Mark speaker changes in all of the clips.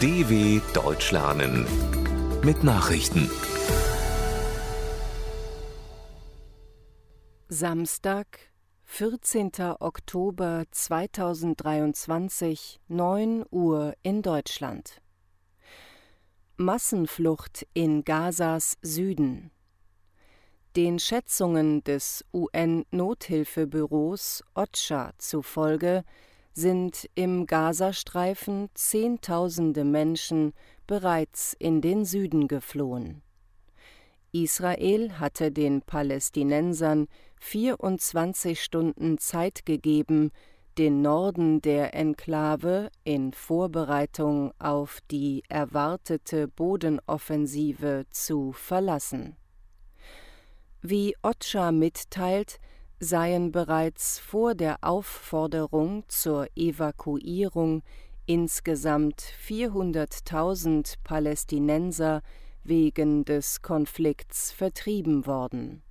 Speaker 1: DW Deutsch lernen mit Nachrichten.
Speaker 2: Samstag, 14. Oktober 2023, 9 Uhr in Deutschland. Massenflucht in Gazas Süden. Den Schätzungen des UN-Nothilfebüros OCHA zufolge sind im Gazastreifen Zehntausende Menschen bereits in den Süden geflohen. Israel hatte den Palästinensern 24 Stunden Zeit gegeben, den Norden der Enklave in Vorbereitung auf die erwartete Bodenoffensive zu verlassen. Wie Otscha mitteilt, seien bereits vor der Aufforderung zur Evakuierung insgesamt 400.000 Palästinenser wegen des Konflikts vertrieben worden.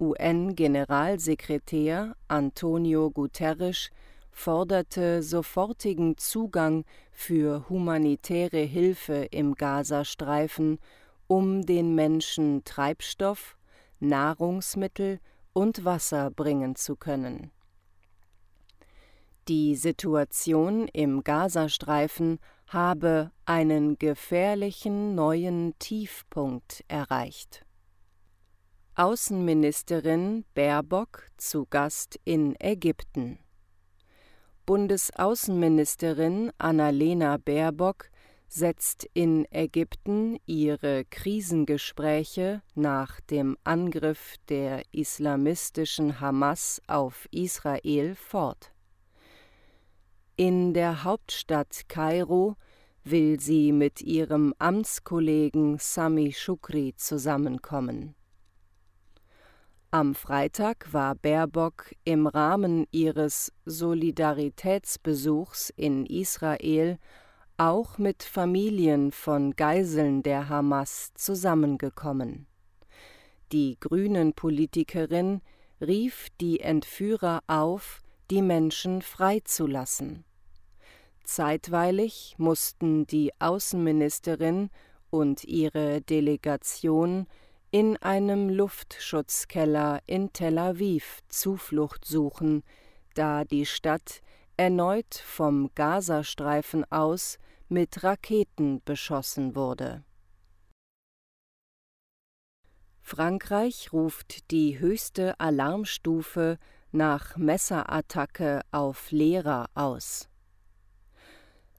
Speaker 2: UN-Generalsekretär Antonio Guterres forderte sofortigen Zugang für humanitäre Hilfe im Gazastreifen, um den Menschen Treibstoff, Nahrungsmittel und Wasser bringen zu können. Die Situation im Gazastreifen habe einen gefährlichen neuen Tiefpunkt erreicht. Außenministerin Baerbock zu Gast in Ägypten. Bundesaußenministerin Annalena Baerbock setzt in Ägypten ihre Krisengespräche nach dem Angriff der islamistischen Hamas auf Israel fort. In der Hauptstadt Kairo will sie mit ihrem Amtskollegen Sami Shukri zusammenkommen. Am Freitag war Baerbock im Rahmen ihres Solidaritätsbesuchs in Israel auch mit Familien von Geiseln der Hamas zusammengekommen. Die Grünen-Politikerin rief die Entführer auf, die Menschen freizulassen. Zeitweilig mussten die Außenministerin und ihre Delegation in einem Luftschutzkeller in Tel Aviv Zuflucht suchen, da die Stadt erneut vom Gazastreifen aus mit Raketen beschossen wurde. Frankreich ruft die höchste Alarmstufe nach Messerattacke auf Lehrer aus.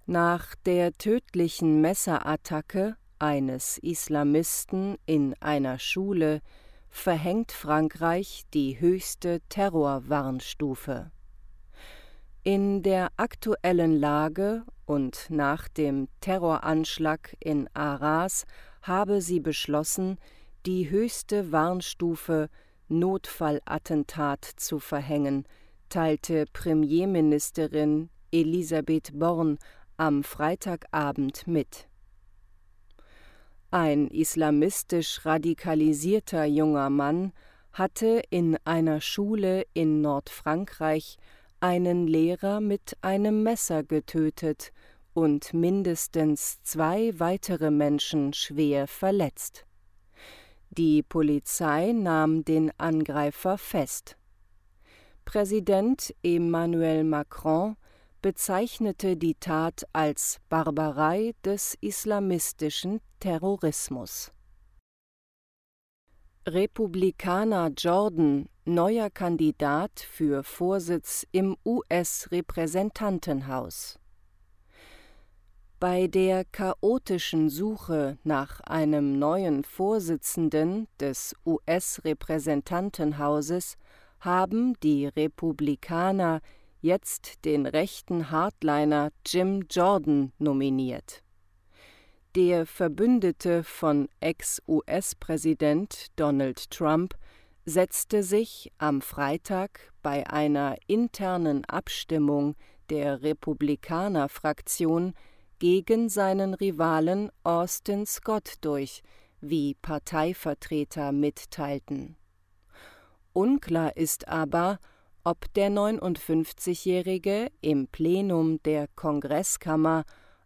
Speaker 2: Nach der tödlichen Messerattacke eines Islamisten in einer Schule verhängt Frankreich die höchste Terrorwarnstufe. In der aktuellen Lage und nach dem Terroranschlag in Arras habe sie beschlossen, die höchste Warnstufe Notfallattentat zu verhängen, teilte Premierministerin Elisabeth Born am Freitagabend mit. Ein islamistisch radikalisierter junger Mann hatte in einer Schule in Nordfrankreich einen Lehrer mit einem Messer getötet und mindestens zwei weitere Menschen schwer verletzt. Die Polizei nahm den Angreifer fest. Präsident Emmanuel Macron bezeichnete die Tat als Barbarei des islamistischen Terrorismus. Republikaner Jordan neuer Kandidat für Vorsitz im US-Repräsentantenhaus. Bei der chaotischen Suche nach einem neuen Vorsitzenden des US-Repräsentantenhauses haben die Republikaner jetzt den rechten Hardliner Jim Jordan nominiert. Der Verbündete von Ex-US-Präsident Donald Trump setzte sich am Freitag bei einer internen Abstimmung der Republikanerfraktion gegen seinen Rivalen Austin Scott durch, wie Parteivertreter mitteilten. Unklar ist aber, ob der 59-Jährige im Plenum der Kongresskammer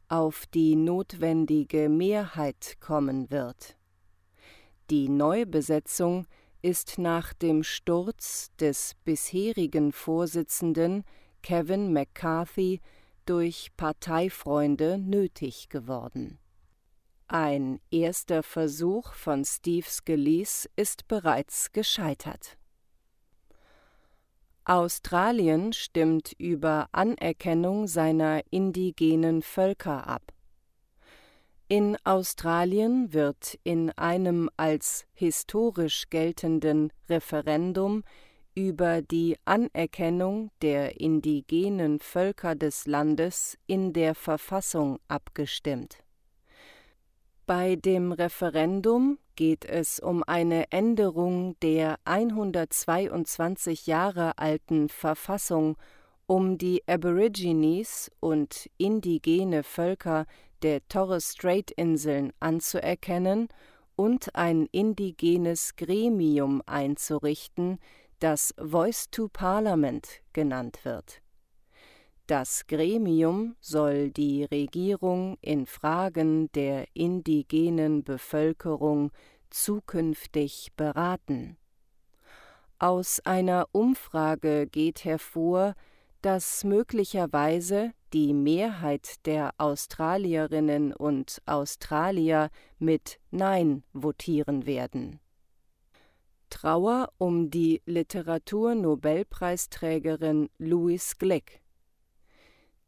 Speaker 2: auf die notwendige Mehrheit kommen wird. Die Neubesetzung ist nach dem Sturz des bisherigen Vorsitzenden Kevin McCarthy durch Parteifreunde nötig geworden. Ein erster Versuch von Steve Scalise ist bereits gescheitert. Australien stimmt über Anerkennung seiner indigenen Völker ab. In Australien wird in einem als historisch geltenden Referendum über die Anerkennung der indigenen Völker des Landes in der Verfassung abgestimmt. Bei dem Referendum geht es um eine Änderung der 122 Jahre alten Verfassung, um die Aborigines und indigene Völker der Torres Strait Inseln anzuerkennen und ein indigenes Gremium einzurichten, das Voice to Parliament genannt wird. Das Gremium soll die Regierung in Fragen der indigenen Bevölkerung zukünftig beraten. Aus einer Umfrage geht hervor, dass möglicherweise die Mehrheit der Australierinnen und Australier mit Nein votieren werden. Trauer um die Literaturnobelpreisträgerin Louise Glick.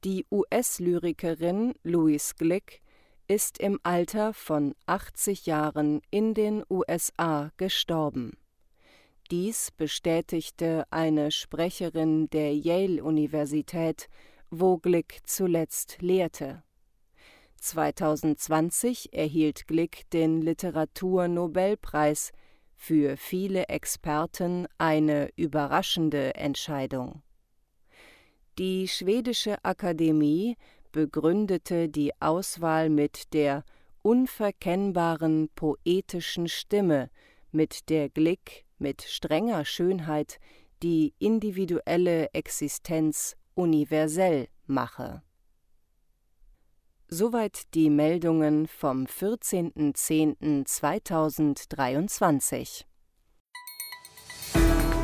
Speaker 2: Die US-Lyrikerin Louise Glick ist im Alter von 80 Jahren in den USA gestorben. Dies bestätigte eine Sprecherin der Yale-Universität, wo Glick zuletzt lehrte. 2020 erhielt Glick den Literaturnobelpreis, für viele Experten eine überraschende Entscheidung. Die schwedische Akademie begründete die Auswahl mit der unverkennbaren poetischen Stimme, mit der Glick mit strenger Schönheit die individuelle Existenz universell mache. Soweit die Meldungen vom 14.10.2023.